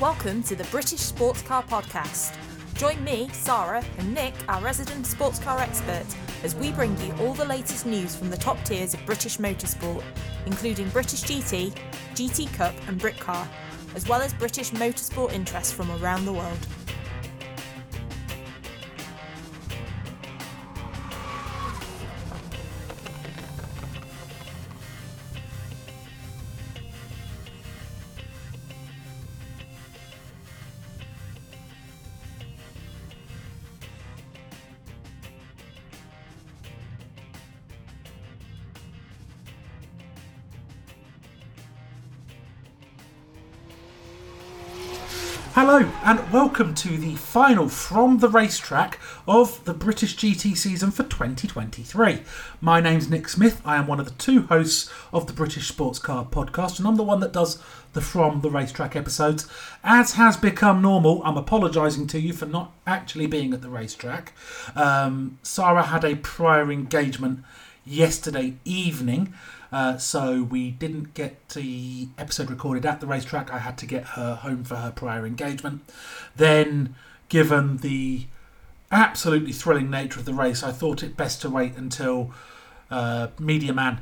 Welcome to the British Sports Car Podcast. Join me, Sarah, and Nick, our resident sports car expert, as we bring you all the latest news from the top tiers of British motorsport, including British GT, GT Cup, and Britcar, as well as British motorsport interests from around the world. To the final from the racetrack of the British GT season for 2023. My name's Nick Smith. I am one of the two hosts of the British Sports Car podcast, and I'm the one that does the From the Racetrack episodes. As has become normal, I'm apologising to you for not actually being at the racetrack. Um, Sarah had a prior engagement yesterday evening. Uh, so we didn't get the episode recorded at the racetrack. I had to get her home for her prior engagement. Then, given the absolutely thrilling nature of the race, I thought it best to wait until uh, media man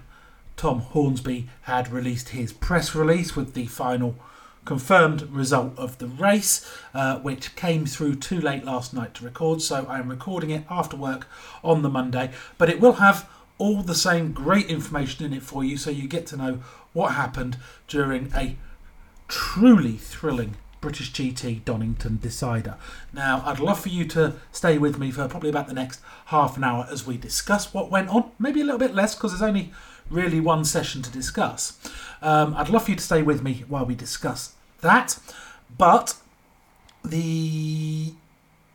Tom Hornsby had released his press release with the final confirmed result of the race, uh, which came through too late last night to record. So I am recording it after work on the Monday, but it will have all the same great information in it for you so you get to know what happened during a truly thrilling British GT Donington decider. Now, I'd love for you to stay with me for probably about the next half an hour as we discuss what went on. Maybe a little bit less because there's only really one session to discuss. Um, I'd love for you to stay with me while we discuss that. But the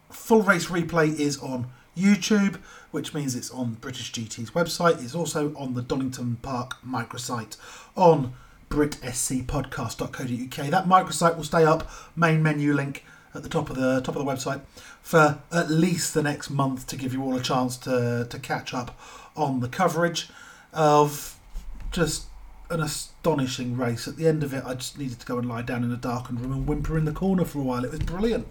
full race replay is on YouTube which means it's on British GT's website. It's also on the Donington Park microsite on britscpodcast.co.uk. That microsite will stay up, main menu link at the top of the top of the website for at least the next month to give you all a chance to to catch up on the coverage of just an astonishing race. At the end of it, I just needed to go and lie down in a darkened room and whimper in the corner for a while. It was brilliant.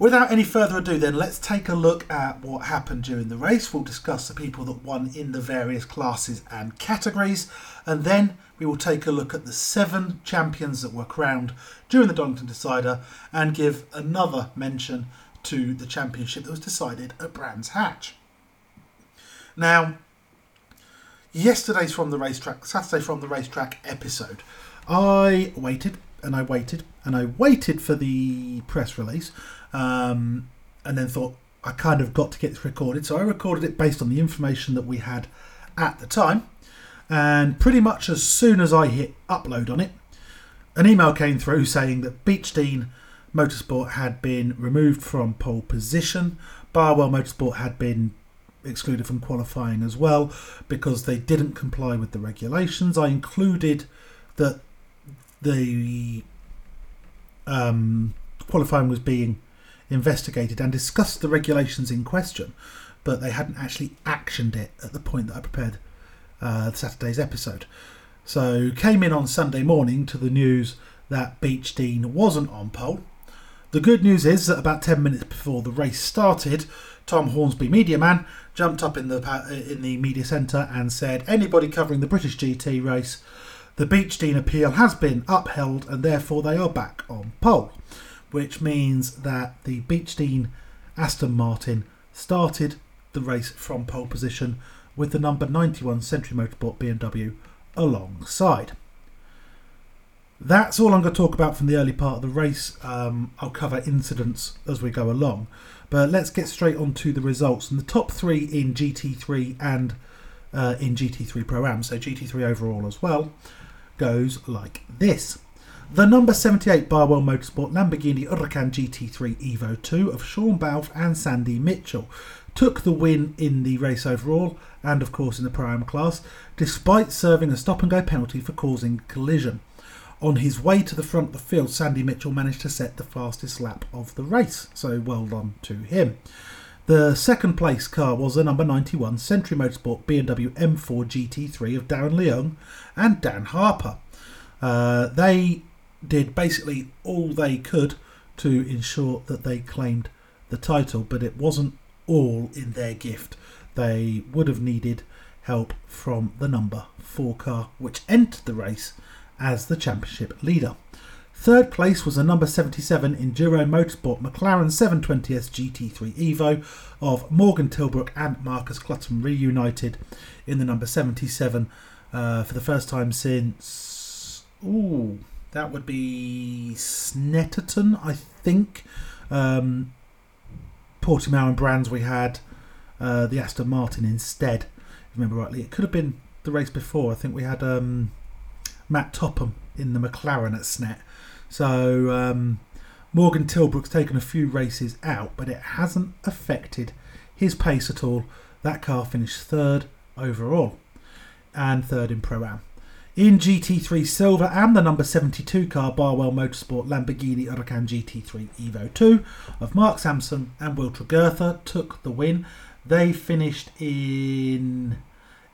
Without any further ado, then, let's take a look at what happened during the race. We'll discuss the people that won in the various classes and categories, and then we will take a look at the seven champions that were crowned during the Donington Decider and give another mention to the championship that was decided at Brands Hatch. Now, yesterday's from the racetrack, Saturday from the racetrack episode, I waited and I waited and I waited for the press release um, and then thought I kind of got to get this recorded. So I recorded it based on the information that we had at the time. And pretty much as soon as I hit upload on it, an email came through saying that Beechdean Motorsport had been removed from pole position. Barwell Motorsport had been excluded from qualifying as well because they didn't comply with the regulations. I included that the um, qualifying was being investigated and discussed the regulations in question, but they hadn't actually actioned it at the point that I prepared uh, Saturday's episode. So came in on Sunday morning to the news that Beechdean wasn't on pole. The good news is that about 10 minutes before the race started, Tom Hornsby, media man, jumped up in the in the media centre and said, "Anybody covering the British GT race, the Beechdean appeal has been upheld, and therefore they are back on pole." Which means that the Beach Beechdean Aston Martin started the race from pole position with the number 91 Century Motorsport BMW alongside. That's all I'm going to talk about from the early part of the race. Um, I'll cover incidents as we go along. But let's get straight on to the results. And the top three in GT3 and uh, in GT3 Pro Am, so GT3 overall as well, goes like this. The number 78 Barwell Motorsport Lamborghini Huracan GT3 Evo 2 of Sean Balfe and Sandy Mitchell took the win in the race overall and, of course, in the Am class, despite serving a stop and go penalty for causing collision. On his way to the front of the field, Sandy Mitchell managed to set the fastest lap of the race, so well done to him. The second place car was the number 91 Century Motorsport BMW M4 GT3 of Darren Leung and Dan Harper. Uh, they did basically all they could to ensure that they claimed the title, but it wasn't all in their gift. They would have needed help from the number four car, which entered the race as the championship leader. Third place was a number 77 Enduro Motorsport McLaren 720S GT3 Evo of Morgan Tillbrook and Marcus Clutton reunited in the number 77 uh, for the first time since. Ooh, that would be Snetterton, I think. Um, Portimao and Brands, we had uh, the Aston Martin instead, if I remember rightly. It could have been the race before. I think we had um, Matt Topham in the McLaren at Snet. So um, Morgan Tillbrook's taken a few races out, but it hasn't affected his pace at all. That car finished third overall and third in Pro Am. In GT3 Silver and the number 72 car Barwell Motorsport Lamborghini Huracan GT3 Evo 2 of Mark Sansom and Will Tregurtha took the win. They finished in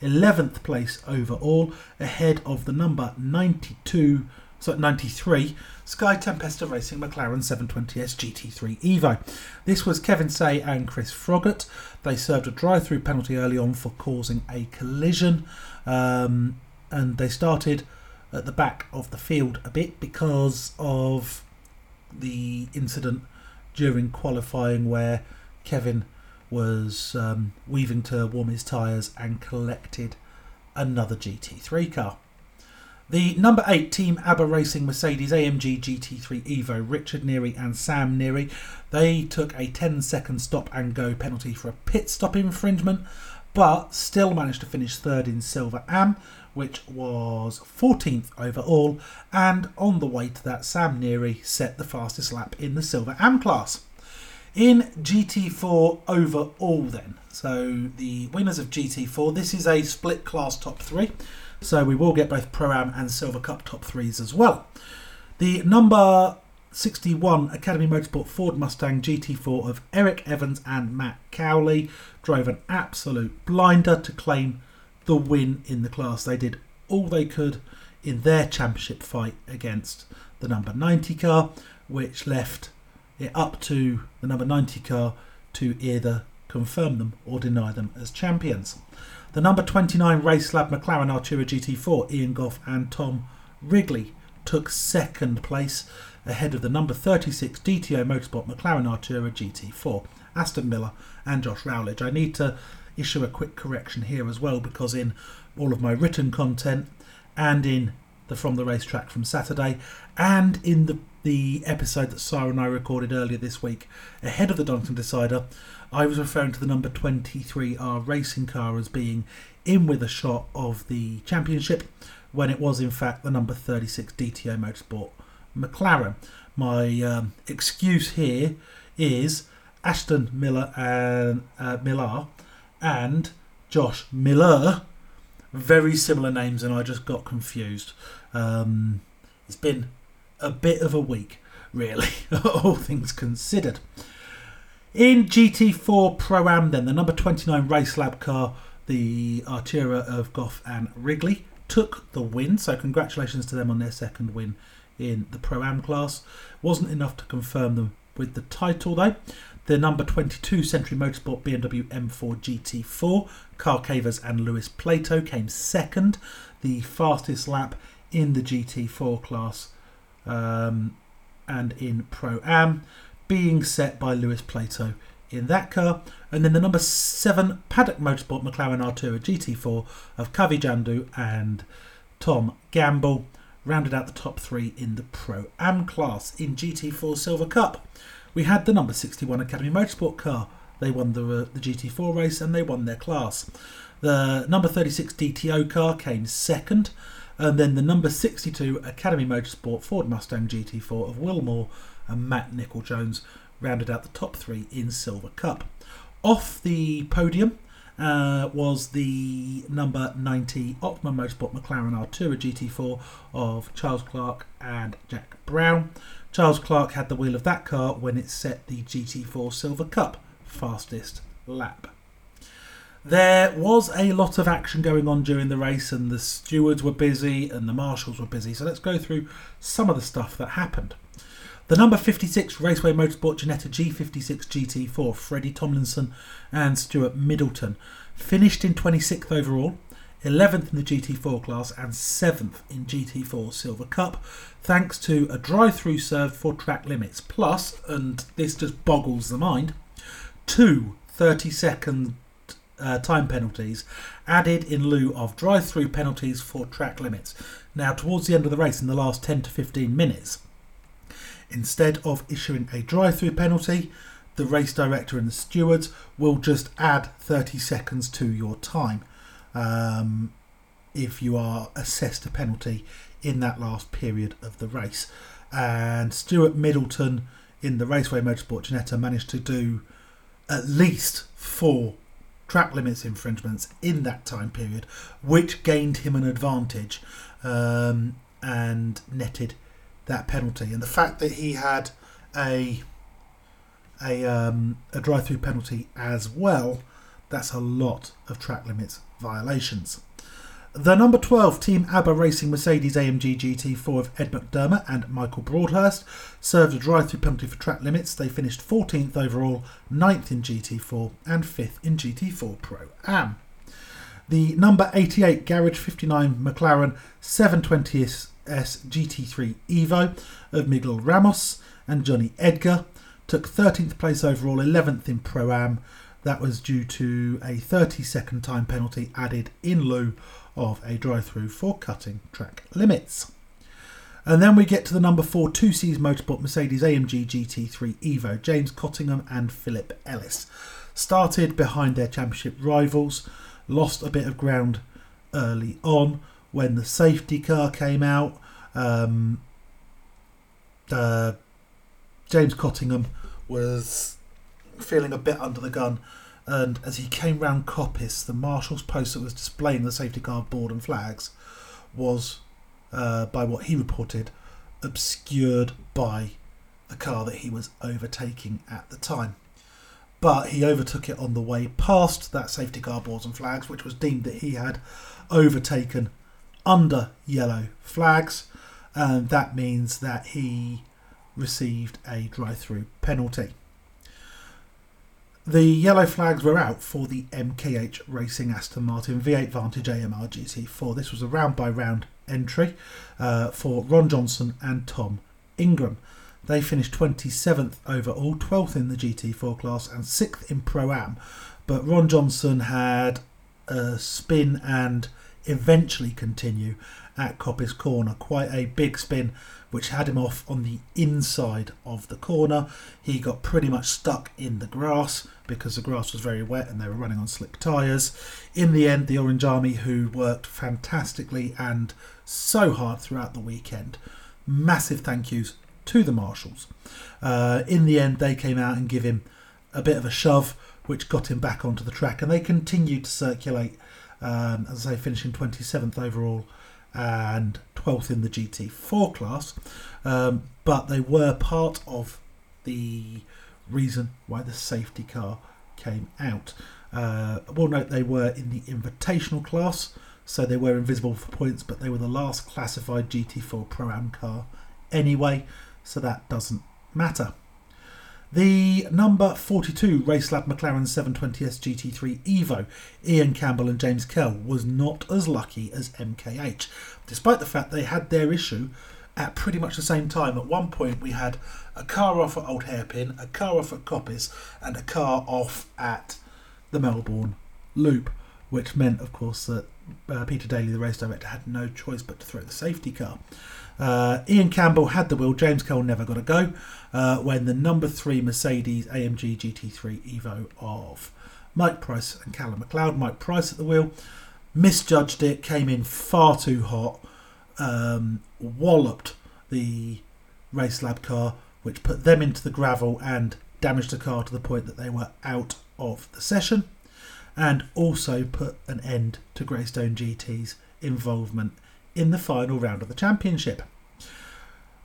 11th place overall, ahead of the number 92, so 93 Sky Tempesta Racing McLaren 720S GT3 Evo. This was Kevin Tse and Chris Froggatt. They served a drive-through penalty early on for causing a collision, um, and they started at the back of the field a bit because of the incident during qualifying where Kevin was um, weaving to warm his tyres and collected another GT3 car. The number 8 Team ABBA Racing Mercedes AMG GT3 Evo, Richard Neary and Sam Neary, they took a 10 second stop and go penalty for a pit stop infringement, but still managed to finish third in Silver Am, which was 14th overall, and on the way to that, Sam Neary set the fastest lap in the Silver Am class. In GT4 overall, then, so the winners of GT4, this is a split class top three. So we will get both Pro Am and Silver Cup top threes as well. The number 61 Academy Motorsport Ford Mustang GT4 of Eric Evans and Matt Cowley drove an absolute blinder to claim the win in the class. They did all they could in their championship fight against the number 90 car, which left it up to the number 90 car to either confirm them or deny them as champions. The number 29 Race Lab McLaren Artura GT4, Ian Gough and Tom Wrigley took second place ahead of the number 36 DTO Motorsport McLaren Artura GT4, Aston Miller and Josh Rowledge. I need to issue a quick correction here as well because in all of my written content and in the From the Racetrack from Saturday and in the the episode that Sarah and I recorded earlier this week ahead of the Donington Decider, I was referring to the number 23R racing car as being in with a shot of the championship when it was in fact the number 36 DTO Motorsport McLaren. My um, excuse here is Ashton Miller and uh, Millar and Josh Miller. Very similar names, and I just got confused. Um, it's been a bit of a week, really, all things considered. In GT4 Pro Am, then, the number 29 Race Lab car, the Artura of Gough and Wrigley, took the win. So, congratulations to them on their second win in the Pro Am class. Wasn't enough to confirm them with the title, though. The number 22 Century Motorsport BMW M4 GT4, Carl Cavers and Lewis Plato came second, the fastest lap in the GT4 class um, and in Pro Am being set by Lewis Plato in that car. And then the number seven Paddock Motorsport McLaren Artura GT4 of Kavi Jandu and Tom Gamble rounded out the top three in the Pro Am class in GT4 Silver Cup. We had the number 61 Academy Motorsport car. They won the, uh, the GT4 race and they won their class. The number 36 DTO car came second, and then the number 62 Academy Motorsport Ford Mustang GT4 of Will Moore and Matt Nicoll-Jones rounded out the top three in Silver Cup. Off the podium uh, was the number 90 Optimum Motorsport McLaren Artura GT4 of Charles Clark and Jack Brown. Charles Clark had the wheel of that car when it set the GT4 Silver Cup fastest lap. There was a lot of action going on during the race, and the stewards were busy and the marshals were busy. So let's go through some of the stuff that happened. The number 56 Raceway Motorsport Ginetta G56 GT4, Freddie Tomlinson and Stuart Middleton, finished in 26th overall, 11th in the GT4 class, and 7th in GT4 Silver Cup, thanks to a drive through serve for track limits. Plus, and this just boggles the mind, two 30 second uh, time penalties added in lieu of drive through penalties for track limits. Now, towards the end of the race, in the last 10 to 15 minutes, Instead of issuing a drive through penalty, the race director and the stewards will just add 30 seconds to your time um, if you are assessed a penalty in that last period of the race. And Stuart Middleton in the Raceway Motorsport Ginetta managed to do at least four track limits infringements in that time period, which gained him an advantage um, and netted that penalty, and the fact that he had a a um, a drive through penalty as well, that's a lot of track limits violations. The number 12 Team ABBA Racing Mercedes AMG GT4 of Ed McDermott and Michael Broadhurst served a drive through penalty for track limits. They finished 14th overall, 9th in GT4, and 5th in GT4 Pro Am. The number 88 Garage 59 McLaren 720 S GT3 Evo of Miguel Ramos and Jonny Edgar. Took 13th place overall, 11th in Pro Am. That was due to a 30 second time penalty added in lieu of a drive through for cutting track limits. And then we get to the number four 2 Seas Motorsport Mercedes AMG GT3 Evo, James Cottingham and Philip Ellis. Started behind their championship rivals, lost a bit of ground early on, when the safety car came out. Um, uh, James Cottingham was feeling a bit under the gun, and as he came round Coppice, the marshal's post that was displaying the safety guard board and flags was, uh, by what he reported, obscured by the car that he was overtaking at the time. But he overtook it on the way past that safety car boards and flags, which was deemed that he had overtaken under yellow flags, and that means that he received a drive through penalty. The yellow flags were out for the MKH Racing Aston Martin V8 Vantage AMR GT4. This was a round by round entry uh, for Ron Johnson and Tom Ingram. They finished 27th overall, 12th in the GT4 class, and 6th in Pro Am. But Ron Johnson had a spin and eventually continue at Coppice Corner. Quite a big spin, which had him off on the inside of the corner. He got pretty much stuck in the grass because the grass was very wet and they were running on slick tyres. In the end, the Orange Army, who worked fantastically and so hard throughout the weekend, massive thank yous to the marshals. Uh, in the end, they came out and give him a bit of a shove, which got him back onto the track, and they continued to circulate um, as I say, finishing 27th overall and 12th in the GT4 class. Um, but they were part of the reason why the safety car came out. Uh, well, note they were in the invitational class, so they were invisible for points, but they were the last classified GT4 Pro Am car anyway, so that doesn't matter. The number 42 Racelab McLaren 720S GT3 Evo, Ian Campbell and James Kell, was not as lucky as MKH, despite the fact they had their issue at pretty much the same time. At one point, we had a car off at Old Hairpin, a car off at Coppice, and a car off at the Melbourne Loop, which meant, of course, that uh, Peter Daly, the race director, had no choice but to throw the safety car. Uh, Ian Campbell had the wheel, James Cole never got a go uh, when the number three Mercedes AMG GT3 Evo of Mike Price and Callum McLeod, Mike Price at the wheel, misjudged it, came in far too hot, um, walloped the race lab car, which put them into the gravel and damaged the car to the point that they were out of the session, and also put an end to Greystone GT's involvement in the final round of the championship.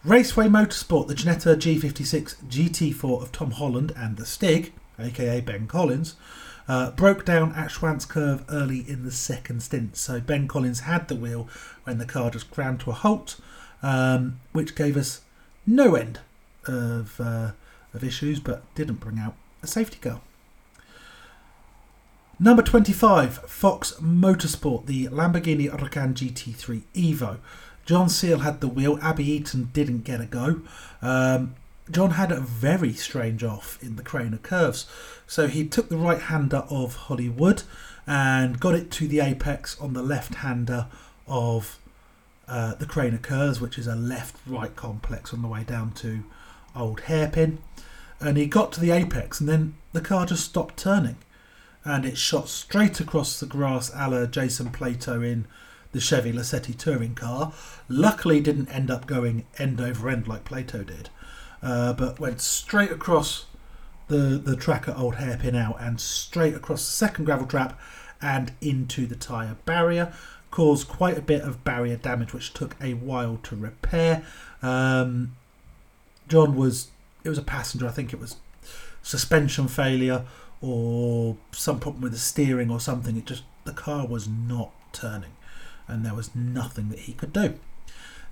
Raceway Motorsport, the Ginetta G56 GT4 of Tom Holland and the Stig, aka Ben Collins, uh, broke down at Schwantz curve early in the second stint. So Ben Collins had the wheel when the car just ground to a halt, um, which gave us no end of, uh, of issues, but didn't bring out a safety car. Number 25, Fox Motorsport, the Lamborghini Huracan GT3 Evo. John Seal had the wheel, Abbie Eaton didn't get a go. Um, John had a very strange off in the Craner curves. So he took the right hander of Hollywood and got it to the apex on the left hander of uh, the Craner curves, which is a left right complex on the way down to Old Hairpin. And he got to the apex and then the car just stopped turning and it shot straight across the grass a la Jason Plato in the Chevy Lacetti touring car. Luckily, didn't end up going end over end like Plato did, uh, but went straight across the, the track at Old Hairpin Out and straight across the second gravel trap and into the tyre barrier. Caused quite a bit of barrier damage, which took a while to repair. Um, John was, it was a passenger, I think it was suspension failure or some problem with the steering or something. It just the car was not turning, and there was nothing that he could do.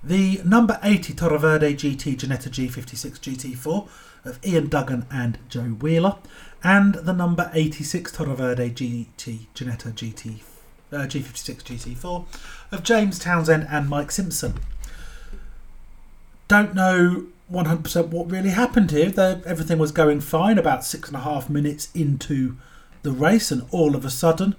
The number 80 Toro Verde GT Ginetta G56 GT4 of Ian Duggan and Joe Wheeler, and the number 86 Toro Verde GT Ginetta GT uh, G56 GT4 of James Townsend and Mike Simpson. Don't know 100% what really happened here. The, everything was going fine about six and a half minutes into the race, and all of a sudden,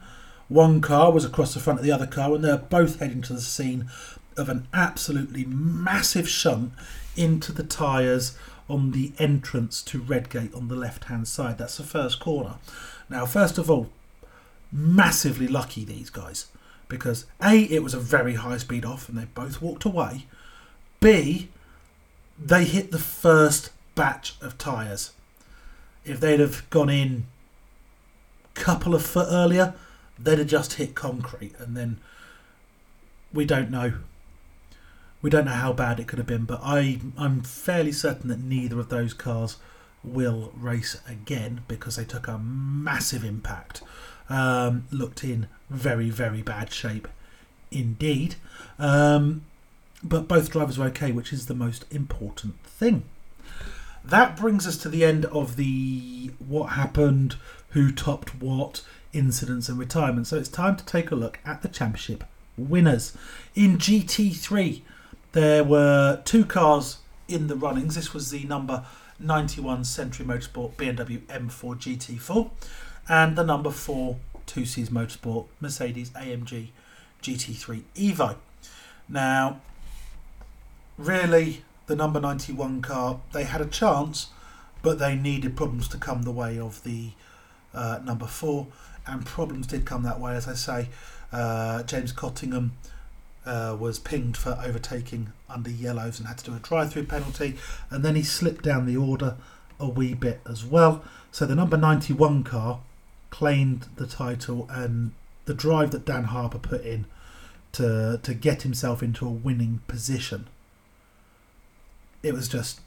one car was across the front of the other car, and they're both heading to the scene of an absolutely massive shunt into the tyres on the entrance to Redgate on the left hand side. That's the first corner. Now, first of all, massively lucky these guys because A, it was a very high speed off and they both walked away. B, they hit the first batch of tyres. If they'd have gone in a couple of foot earlier, they'd have just hit concrete, and then we don't know. We don't know how bad it could have been, but I I'm fairly certain that neither of those cars will race again because they took a massive impact. Um, looked in very very bad shape indeed. Um, but both drivers were okay, which is the most important thing. That brings us to the end of the what happened, who topped what, incidents and retirement. So it's time to take a look at the championship winners. In GT3, there were two cars in the runnings. This was the number 91 Century Motorsport BMW M4 GT4 and the number 4 2 Seas Motorsport Mercedes AMG GT3 Evo. Now, really the number 91 car they had a chance but they needed problems to come the way of the uh, number 4 and problems did come that way. As i say uh, james cottingham uh, was pinged for overtaking under yellows and had to do a drive-through penalty and then he slipped down the order a wee bit as well. So the number 91 car claimed the title and the drive that dan harper put in to to get himself into a winning position it was just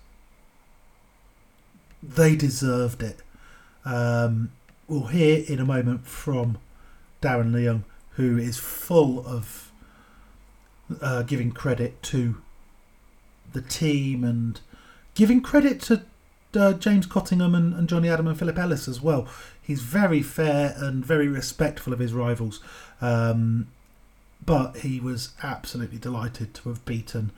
they deserved it. Um, we'll hear in a moment from Darren Leung, who is full of uh, giving credit to the team and giving credit to uh, James Cottingham and, and, Jonny Adam and Philip Ellis as well. He's very fair and very respectful of his rivals, um, but he was absolutely delighted to have beaten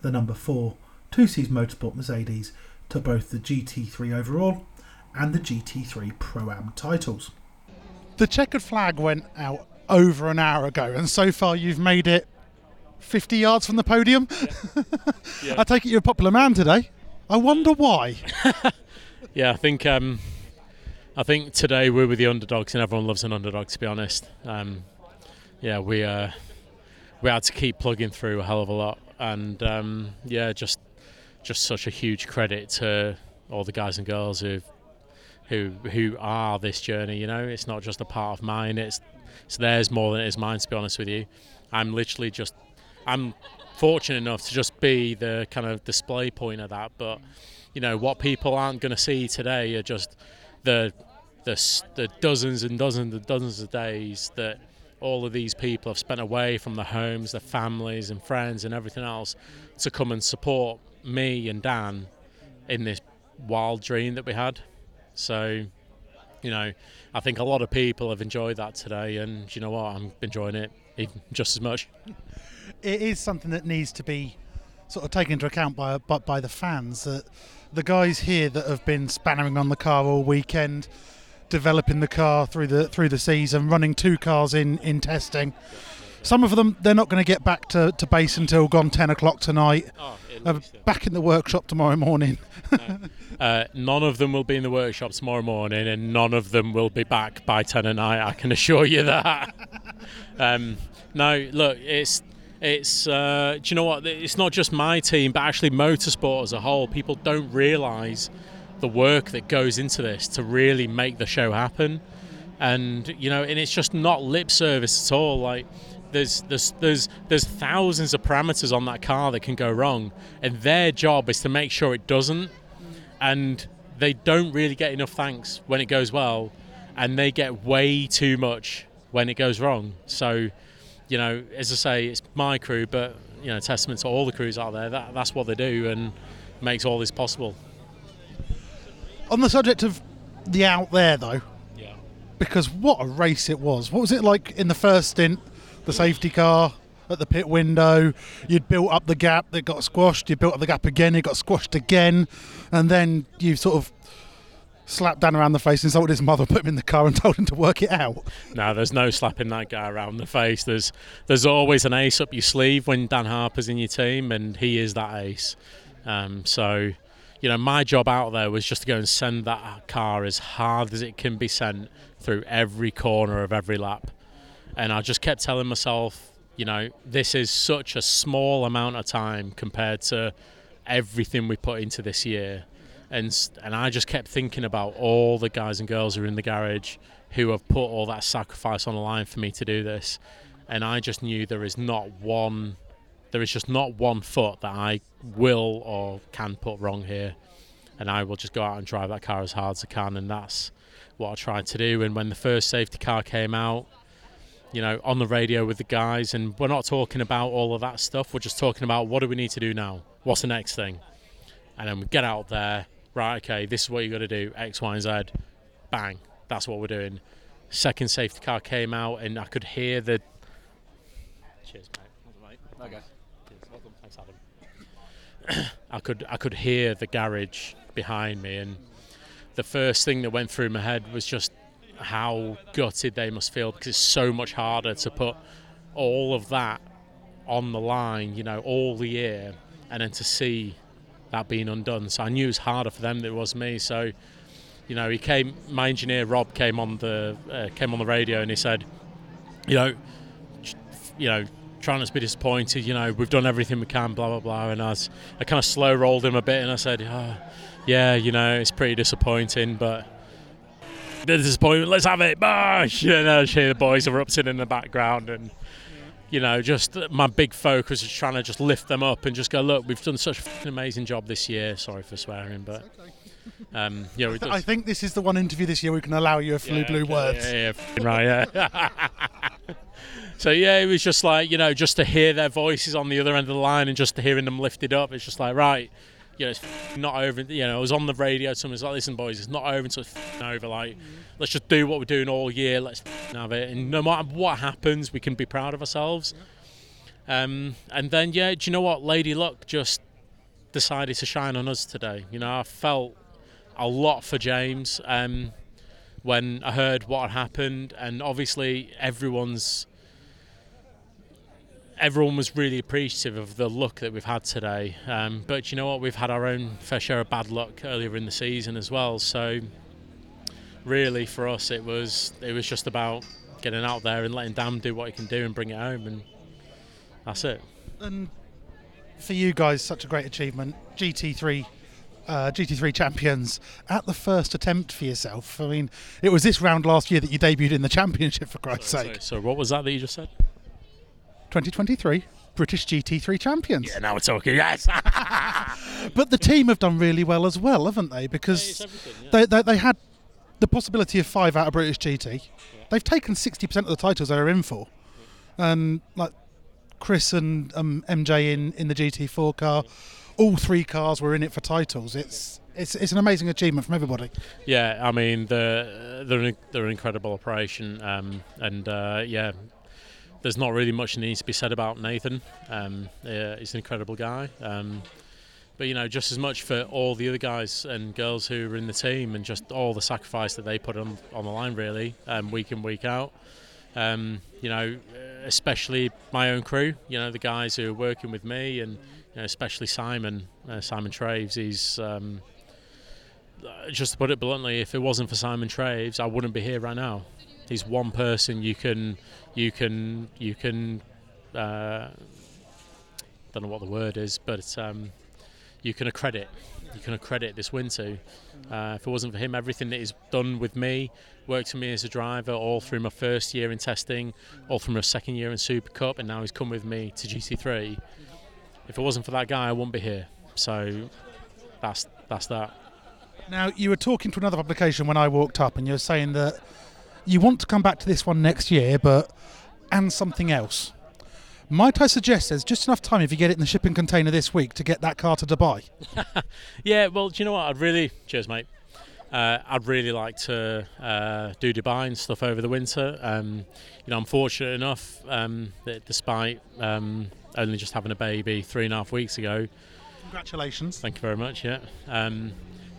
the number four Two Seas Motorsport Mercedes to both the GT3 overall and the GT3 Pro Am titles. The checkered flag went out over an hour ago, and so far you've made it 50 yards from the podium. Yeah. yeah. I take it you're a popular man today. I wonder why. yeah, I think um, I think today we're with the underdogs, and everyone loves an underdog. To be honest, um, yeah, we uh, we had to keep plugging through a hell of a lot, and um, yeah, just just such a huge credit to all the guys and girls who who who are this journey. You know, it's not just a part of mine. It's it's theirs more than it is mine. To be honest with you, I'm literally just I'm fortunate enough to just be the kind of display point of that. But you know what people aren't going to see today are just the the the dozens and dozens and dozens of days that all of these people have spent away from their homes, their families and friends and everything else to come and support me and Dan in this wild dream that we had. So, you know, I think a lot of people have enjoyed that today, and you know what, I'm enjoying it just as much. it is something that needs to be sort of taken into account by, by by the fans that the guys here that have been spannering on the car all weekend developing the car through the through the season running two cars in in testing some of them they're not going to get back to, to base until gone 10 o'clock tonight uh, back in the workshop tomorrow morning Uh, none of them will be in the workshop tomorrow morning, and none of them will be back by ten at night. I can assure you that. um, no, look, it's it's. Uh, do you know what? It's not just my team, but actually motorsport as a whole. People don't realise the work that goes into this to really make the show happen, and you know, and it's just not lip service at all. Like there's there's there's there's thousands of parameters on that car that can go wrong, and their job is to make sure it doesn't and they don't really get enough thanks when it goes well, and they get way too much when it goes wrong. So, you know, as I say, it's my crew, but you know, testament to all the crews out there. That that's what they do and makes all this possible. on the subject of the out there though Yeah. because what a race it was. What was it like in the first stint? The safety car at the pit window. You'd built up the gap that got squashed. You built up the gap again. It got squashed again, and then you sort of slapped Dan around the face, and insulted his mother, put him in the car, and told him to work it out. No, there's no slapping that guy around the face. There's there's always an ace up your sleeve when Dan Harper's in your team, and he is that ace. Um, so, you know, my job out there was just to go and send that car as hard as it can be sent through every corner of every lap. And I just kept telling myself, you know, this is such a small amount of time compared to everything we put into this year. And, and I just kept thinking about all the guys and girls who are in the garage who have put all that sacrifice on the line for me to do this. And I just knew there is not one, there is just not one foot that I will or can put wrong here. And I will just go out and drive that car as hard as I can. And that's what I tried to do. And when the first safety car came out, you know, on the radio with the guys, and we're not talking about all of that stuff. We're just talking about what do we need to do now? What's the next thing? And then we get out there, right? Okay, this is what you got to do X, Y, and Z. Bang, that's what we're doing. Second safety car came out, and I could hear the. Cheers, mate. Okay. Cheers. Welcome. Thanks, Adam. I could I could hear the garage behind me, and the first thing that went through my head was just how gutted they must feel because it's so much harder to put all of that on the line, you know, all the year, and then to see that being undone. So I knew it was harder for them than it was me. So, you know, he came. My engineer Rob came on the uh, came on the radio and he said, you know, you know, trying not to be disappointed. You know, we've done everything we can. Blah blah blah. And I, was, I kind of slow rolled him a bit and I said, oh, yeah, you know, it's pretty disappointing, but the disappointment. Let's have it, bosh! You know, hear the boys erupting in the background, and you know, just my big focus is trying to just lift them up and just go, look, we've done such an amazing job this year. Sorry for swearing, but um, you know, it I think this is the one interview this year we can allow you a few yeah, blue okay, words. Yeah, yeah, right, yeah. so yeah, it was just like you know, just to hear their voices on the other end of the line and just to hearing them lifted up, it's just like right. You know, it's not over. You know, I was on the radio. Someone was like, "Listen, boys, it's not over until it's over. Like, let's just do what we're doing all year. Let's have it, and no matter what happens, we can be proud of ourselves." Um, and then, yeah, do you know what? Lady Luck just decided to shine on us today. You know, I felt a lot for James um, when I heard what had happened, and obviously everyone's everyone was really appreciative of the luck that we've had today. Um, but you know what? We've had our own fair share of bad luck earlier in the season as well. So really, for us, it was it was just about getting out there and letting Dan do what he can do and bring it home, and that's it. And for you guys, such a great achievement. GT3, uh, GT3 champions at the first attempt for yourself. I mean, it was this round last year that you debuted in the championship, for Christ's sake. so what was that that you just said? 2023 British GT3 champions. Yeah, now we're talking. Yes. But the team have done really well as well, haven't they? Because everything, yeah. they, they, they had the possibility of five out of British GT. They've taken 60% of the titles they're in for. And like Chris and um, MJ in, in the GT4 car, all three cars were in it for titles. It's it's, it's an amazing achievement from everybody. Yeah, I mean they're they're an, they're an incredible operation, um, and uh, yeah, there's not really much needs to be said about Nathan. Um, yeah, he's an incredible guy. Um, but you know, just as much for all the other guys and girls who are in the team, and just all the sacrifice that they put on on the line, really, um, week in week out. Um, you know, especially my own crew. You know, the guys who are working with me, and you know, especially Simon, uh, Simon Traves. He's um, just to put it bluntly, if it wasn't for Simon Traves, I wouldn't be here right now. He's one person you can, you can, you can. Uh, don't know what the word is, but um, you can accredit. You can accredit this win to. Uh, if it wasn't for him, everything that he's done with me, worked for me as a driver, all through my first year in testing, all through my second year in Super Cup, and now he's come with me to GT3. If it wasn't for that guy, I wouldn't be here. So that's that's that. Now, you were talking to another publication when I walked up, and you were saying that you want to come back to this one next year, but and something else. Might I suggest there's just enough time if you get it in the shipping container this week to get that car to Dubai? yeah, well, do you know what? I'd really, cheers, mate. Uh, I'd really like to uh, do Dubai and stuff over the winter. Um, you know, I'm fortunate enough um, that despite um, only just having a baby three and a half weeks ago. Congratulations. Thank you very much. Yeah. Um,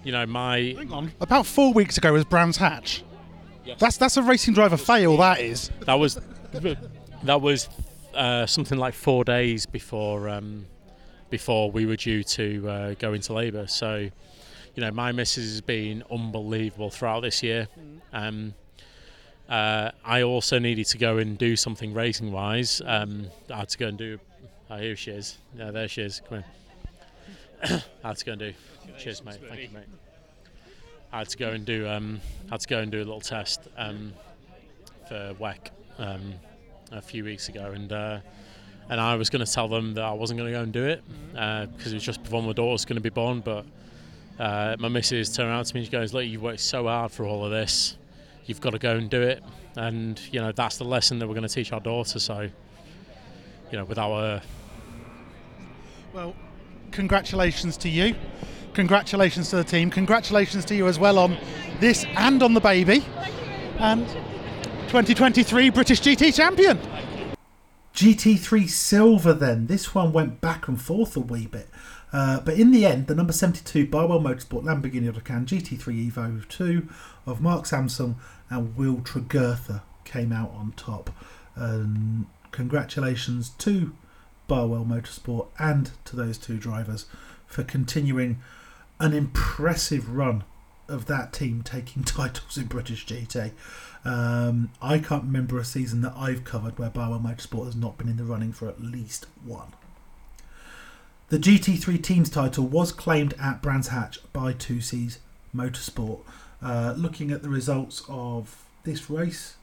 you know, my. Hang on. About four weeks ago was Brands Hatch. Yes. That's that's a racing driver fail. That is. That was that was uh, something like four days before um, before we were due to uh, go into labour. So, you know, my missus has been unbelievable throughout this year. Um, uh, I also needed to go and do something racing wise. Um, I had to go and do. Oh, here she is. Yeah, there she is. Come in. I had to go and do. Cheers, mate. Thank you, mate. I had to go and do. Um, had to go and do a little test um, for WEC um, a few weeks ago, and uh, and I was going to tell them that I wasn't going to go and do it because it was just before my daughter was going to be born. But uh, my missus turned around to me and she goes, "Look, you've worked so hard for all of this. You've got to go and do it." And you know that's the lesson that we're going to teach our daughter. So, you know, without her. Well, congratulations to you. Congratulations to the team. Congratulations to you as well on this and on the baby. And 2023 British GT champion. GT3 Silver then. This one went back and forth a wee bit. Uh, but in the end, the number 72 Barwell Motorsport Lamborghini Huracan GT3 Evo 2 of Mark Sansom and Will Tregurtha came out on top. Um, congratulations to Barwell Motorsport and to those two drivers for continuing an impressive run of that team taking titles in British GT. Um, I can't remember a season that I've covered where Barwell Motorsport has not been in the running for at least one. The GT3 Teams title was claimed at Brands Hatch by 2 Seas Motorsport. Uh, looking at the results of this race,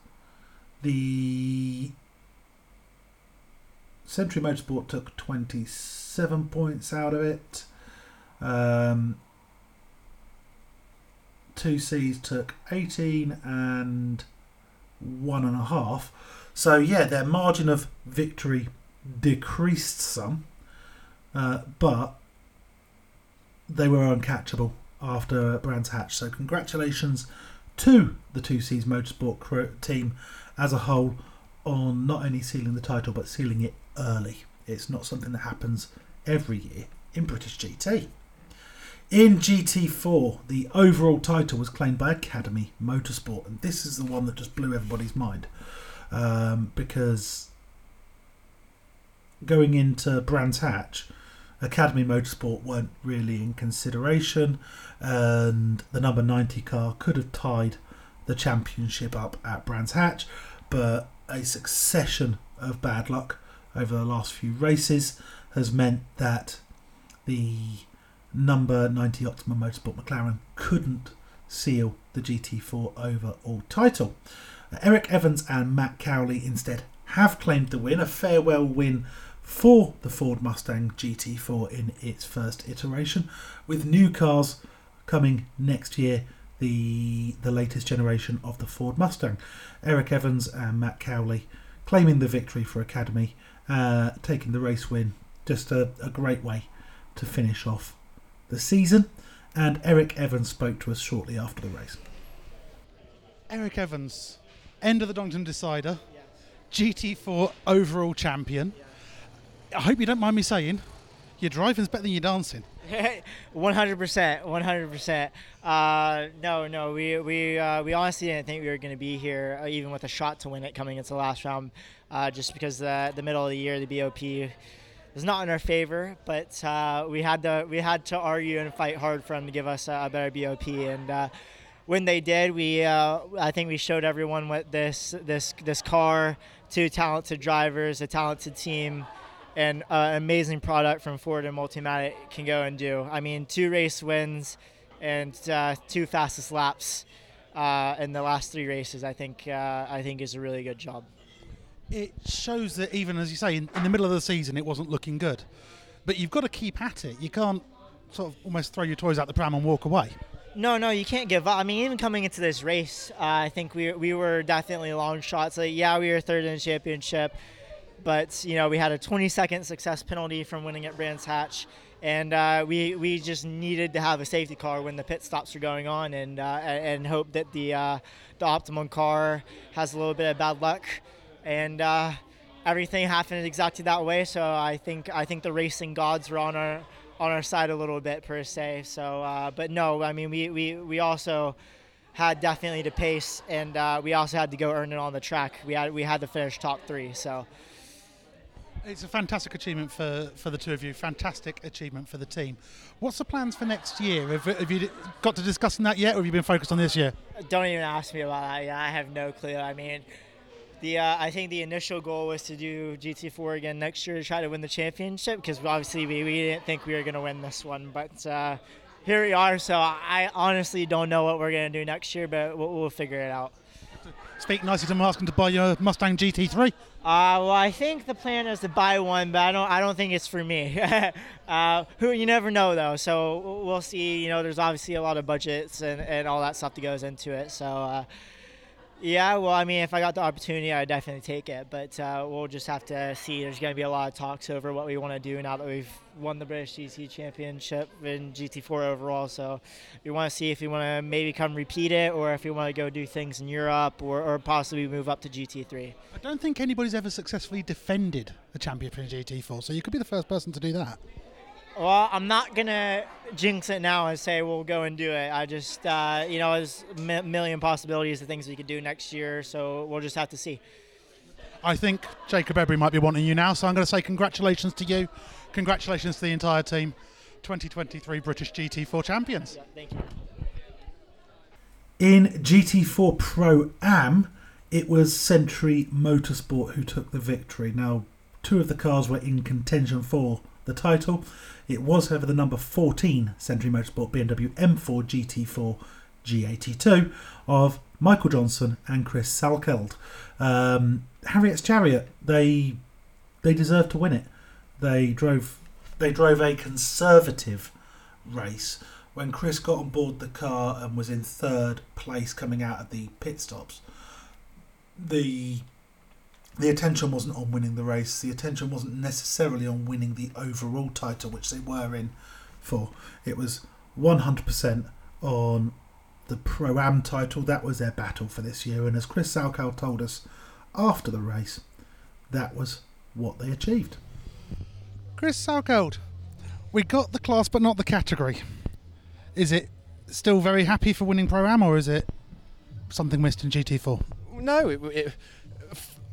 the Century Motorsport took 27 points out of it. Um, 2 Seas took 18 and one and a half. So, yeah, their margin of victory decreased some, uh, but they were uncatchable after Brands Hatch. So, congratulations to the 2 Seas Motorsport team as a whole on not only sealing the title but sealing it early. It's not something that happens every year in British GT. In GT4, the overall title was claimed by Academy Motorsport, and this is the one that just blew everybody's mind um, because going into Brands Hatch, Academy Motorsport weren't really in consideration, and the number 90 car could have tied the championship up at Brands Hatch, but a succession of bad luck over the last few races has meant that the number 90 Optimum Motorsport McLaren couldn't seal the GT4 overall title. Uh, Eric Evans and Matt Cowley instead have claimed the win, a farewell win for the Ford Mustang GT4 in its first iteration, with new cars coming next year. the the latest generation of the Ford Mustang. Eric Evans and Matt Cowley claiming the victory for Academy, uh, taking the race win. Just a, a great way to finish off the season. And Erik Evans spoke to us shortly after the race. Erik Evans, end of the Donington Decider, GT4 overall champion. I hope you don't mind me saying, your driving's better than your dancing. One hundred percent, one hundred percent. Uh, No, no, we we uh, we honestly didn't think we were going to be here, uh, even with a shot to win it coming into the last round, uh, just because the the middle of the year the BOP was not in our favor. But uh, we had to we had to argue and fight hard for them to give us a, a better BOP, and uh, when they did, we uh, I think we showed everyone what this this this car, two talented drivers, a talented team and uh, amazing product from Ford and Multimatic can go and do. I mean, two race wins and uh, two fastest laps uh, in the last three races. I think uh, I think is a really good job. It shows that even as you say, in, in the middle of the season, it wasn't looking good. But you've got to keep at it. You can't sort of almost throw your toys out the pram and walk away. No, no, you can't give up. I mean, even coming into this race, uh, I think we we were definitely long shots. Like, yeah, we were third in the championship but you know we had a 20 second success penalty from winning at Brands Hatch, and uh, we we just needed to have a safety car when the pit stops were going on, and uh, and hope that the uh, the optimum car has a little bit of bad luck, and uh, everything happened exactly that way. So I think I think the racing gods were on our on our side a little bit per se. So, uh, but no, I mean we we we also had definitely to pace, and uh, we also had to go earn it on the track. We had we had to finish top three. So. It's a fantastic achievement for, for the two of you. Fantastic achievement for the team. What's the plans for next year? Have, have you got to discussing that yet, or have you been focused on this year? Don't even ask me about that. Yeah, I have no clue. I mean, the uh, I think the initial goal was to do GT4 again next year to try to win the championship because obviously we, we didn't think we were going to win this one, but uh, here we are. So I honestly don't know what we're going to do next year, but we'll, we'll figure it out. Speak nicely to Maskin to buy your Mustang GT3. Uh, well, I think the plan is to buy one, but I don't. I don't think it's for me. uh, who you never know though, so we'll see. You know, there's obviously a lot of budgets and, and all that stuff that goes into it. So uh, yeah, well, I mean, if I got the opportunity, I'd definitely take it. But uh, we'll just have to see. There's going to be a lot of talks over what we want to do now that we've won the British GT Championship in GT4 overall. So we want to see if we want to maybe come repeat it or if we want to go do things in Europe or, or possibly move up to GT3. I don't think anybody's ever successfully defended a championship in GT4, so you could be the first person to do that. Well, I'm not gonna jinx it now and say we'll go and do it. I just, uh, you know, there's a million possibilities of things we could do next year, so we'll just have to see. I think Jacob Ebrey might be wanting you now, so I'm going to say congratulations to you, congratulations to the entire team, 2023 British GT4 champions. Yeah, thank you. In GT4 Pro Am, it was Century Motorsport who took the victory. Now, two of the cars were in contention for the title. It was, however, the number 14 Century Motorsport BMW M4 GT4 G82 of Michael Johnson and Chris Salkeld. Um, Harriet's Chariot, they they deserved to win it. They drove they drove a conservative race. When Chris got on board the car and was in third place coming out of the pit stops, the the attention wasn't on winning the race. The attention wasn't necessarily on winning the overall title, which they were in for. It was 100% on the Pro Am title. That was their battle for this year. And as Chris Salkeld told us after the race, that was what they achieved. Chris Salkeld, we got the class but not the category. Is it still very happy for winning Pro Am or is it something missed in GT4? No, it, it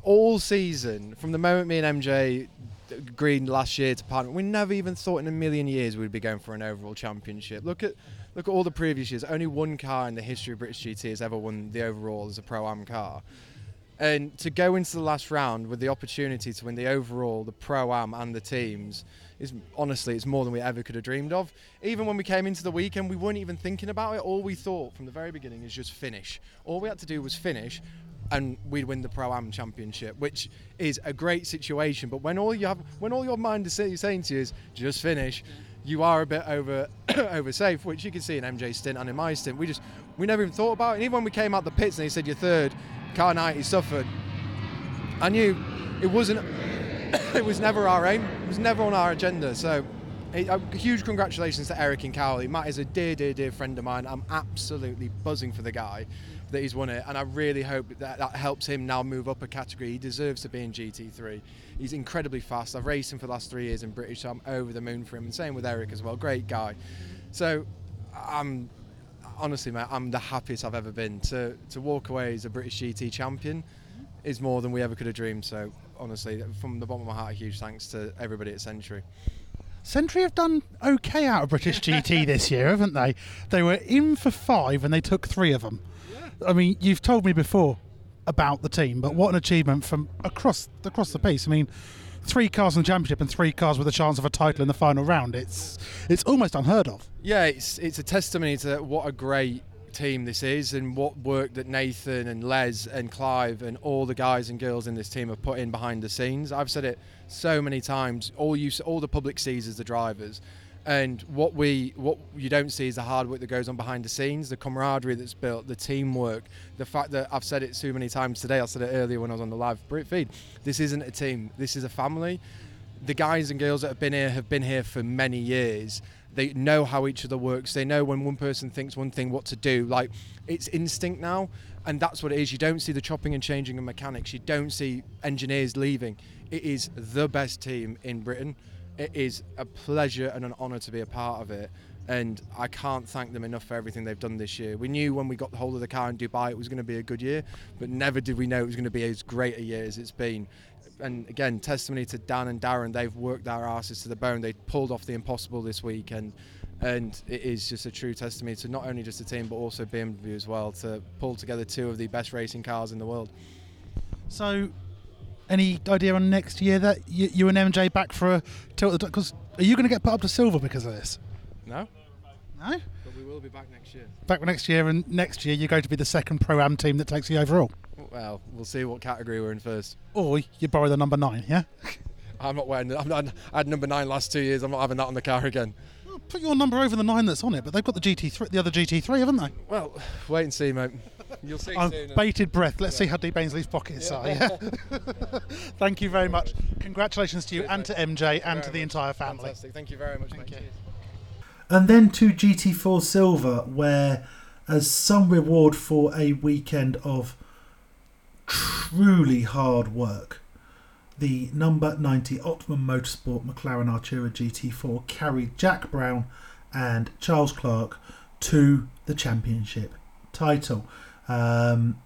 all season, from the moment me and MJ agreed last year to partner, we never even thought in a million years we'd be going for an overall championship. Look at look at all the previous years. Only one car in the history of British GT has ever won the overall as a pro am car. And to go into the last round with the opportunity to win the overall, the pro am, and the teams is honestly it's more than we ever could have dreamed of. Even when we came into the weekend, we weren't even thinking about it. All we thought from the very beginning is just finish. All we had to do was finish, and we'd win the pro am championship, which is a great situation. But when all you have, when all your mind is saying to you is just finish, you are a bit over over safe, which you can see in MJ's stint and in my stint. We just we never even thought about it. And even when we came out the pits and they said you're third, car 90 suffered. I knew it wasn't. it was never our aim. It was never on our agenda. So, a uh, huge congratulations to Erik and Cowley. Matt is a dear, dear, dear friend of mine. I'm absolutely buzzing for the guy that he's won it, and I really hope that that helps him now move up a category. He deserves to be in GT3. He's incredibly fast. I've raced him for the last three years in British, so I'm over the moon for him. And same with Erik as well. Great guy. So, I'm honestly, mate, I'm the happiest I've ever been to to walk away as a British GT champion is more than we ever could have dreamed. So honestly, from the bottom of my heart, a huge thanks to everybody at Century. Century have done okay out of British GT this year, haven't they? They were in for five and they took three of them. I mean, you've told me before about the team, but what an achievement from across across the piece. I mean, three cars in the championship and three cars with a chance of a title in the final round. It's it's almost unheard of. Yeah, it's it's a testimony to what a great team this is and what work that Nathan and Les and Clive and all the guys and girls in this team have put in behind the scenes. I've said it so many times. All you, all the public sees is the drivers, and what we, what you don't see is the hard work that goes on behind the scenes, the camaraderie that's built, the teamwork, the fact that I've said it so many times today. I said it earlier when I was on the live Brit feed. This isn't a team. This is a family. The guys and girls that have been here have been here for many years they know how each other works they know when one person thinks one thing what to do like it's instinct now and that's what it is you don't see the chopping and changing of mechanics you don't see engineers leaving it is the best team in britain it is a pleasure and an honour to be a part of it and I can't thank them enough for everything they've done this year. We knew when we got the hold of the car in Dubai it was going to be a good year, but never did we know it was going to be as great a year as it's been and again, testimony to Dan and Darren. They've worked their asses to the bone. They pulled off the impossible this week, and and it is just a true testimony to not only just the team but also BMW as well to pull together two of the best racing cars in the world. So, any idea on next year that you, you and MJ back for a tilt? Because are you going to get put up to silver because of this? No. No. But we will be back next year. Back next year, and next year you're going to be the second pro am team that takes the overall. Well, we'll see what category we're in first. Or you borrow the number nine, yeah? I'm not wearing. I'm not, I had number nine last two years. I'm not having that on the car again. Well, put your number over the nine that's on it, but they've got the GT3, the other GT3, haven't they? Well, wait and see, mate. You'll see. I'm soon. bated breath. Let's see how deep Ainsley's pockets are. Yeah. Thank you very much. Congratulations to you Cheers, and to MJ and to the much. entire family. Fantastic. Thank you very much, Thank mate. you. Cheers. And then to GT4 Silver, where as some reward for a weekend of truly hard work, the number 90 Optimum Motorsport McLaren Artura GT4 carried Jack Brown and Charles Clark to the championship title. Um,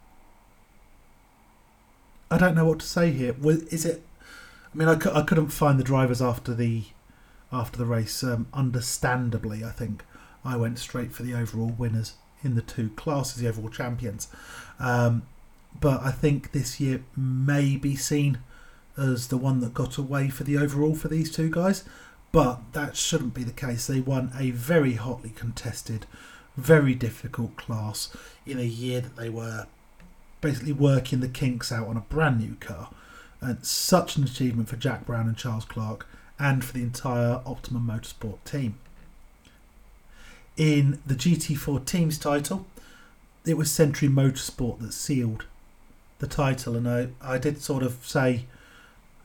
I don't know what to say here. It? I mean, I couldn't find the drivers after the after the race. Um, understandably, I think I went straight for the overall winners in the two classes, the overall champions. Um, but I think this year may be seen as the one that got away for the overall for these two guys. But that shouldn't be the case. They won a very hotly contested, very difficult class in a year that they were basically working the kinks out on a brand new car. And such an achievement for Jack Brown and Charles Clark and for the entire Optimum Motorsport team. In the GT4 Teams title, it was Century Motorsport that sealed the title, and I, I did sort of say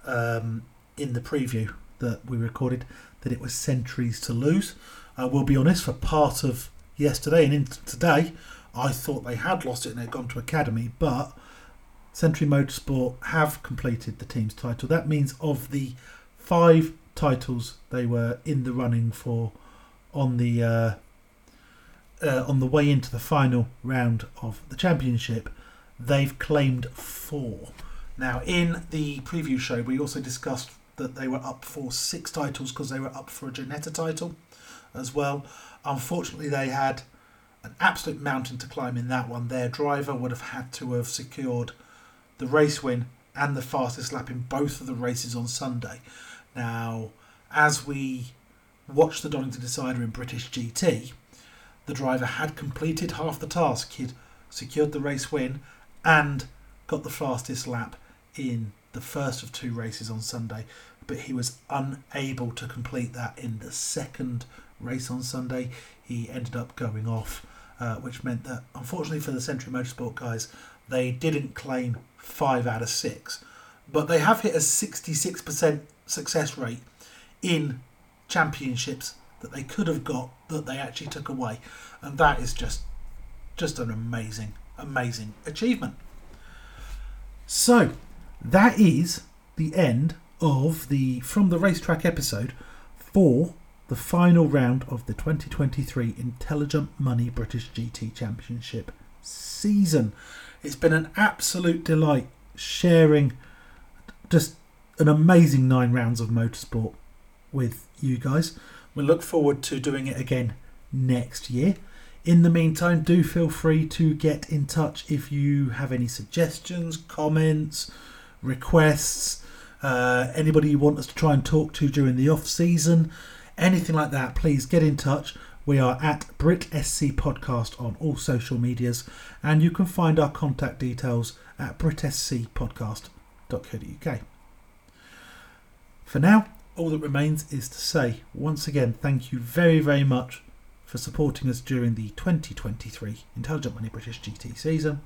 um, in the preview that we recorded that it was Centuries to lose. I will be honest, for part of yesterday and into today, I thought they had lost it and they'd gone to Academy, but Century Motorsport have completed the team's title. That means of the five titles they were in the running for on the uh, uh, on the way into the final round of the championship, they've claimed four. Now, in the preview show, we also discussed that they were up for six titles because they were up for a Ginetta title as well. Unfortunately, they had an absolute mountain to climb in that one. Their driver would have had to have secured the race win and the fastest lap in both of the races on Sunday. Now, as we watched the Donington Decider in British GT, the driver had completed half the task. He'd secured the race win and got the fastest lap in the first of two races on Sunday, but he was unable to complete that in the second race on Sunday. He ended up going off, uh, which meant that, unfortunately for the Century Motorsport guys, they didn't claim five out of six, but they have hit a 66% success rate in championships that they could have got that they actually took away, and that is just just an amazing, amazing achievement. So that is the end of the from the racetrack episode for the final round of the 2023 Intelligent Money British GT Championship season. It's been an absolute delight sharing just an amazing nine rounds of motorsport with you guys. We look forward to doing it again next year. In the meantime, do feel free to get in touch if you have any suggestions, comments, requests, uh, anybody you want us to try and talk to during the off season, anything like that. Please get in touch. We are at Brit SC Podcast on all social medias, and you can find our contact details at britscpodcast.co.uk. For now, all that remains is to say once again thank you very, very much for supporting us during the 2023 Intelligent Money British GT season.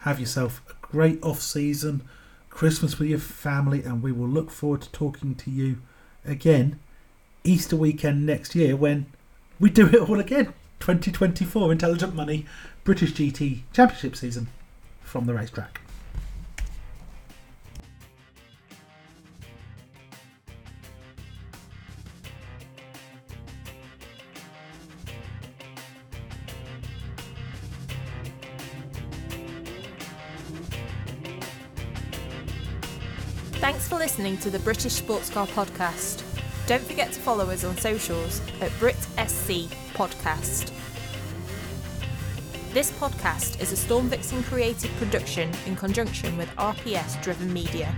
Have yourself a great off season, Christmas with your family, and we will look forward to talking to you again Easter weekend next year when we do it all again. 2024 Intelligent Money British GT Championship season from the racetrack. Thanks for listening to the British Sports Car Podcast. Don't forget to follow us on socials at BritSC Podcast. This podcast is a Storm Vixen created production in conjunction with RPS Driven Media.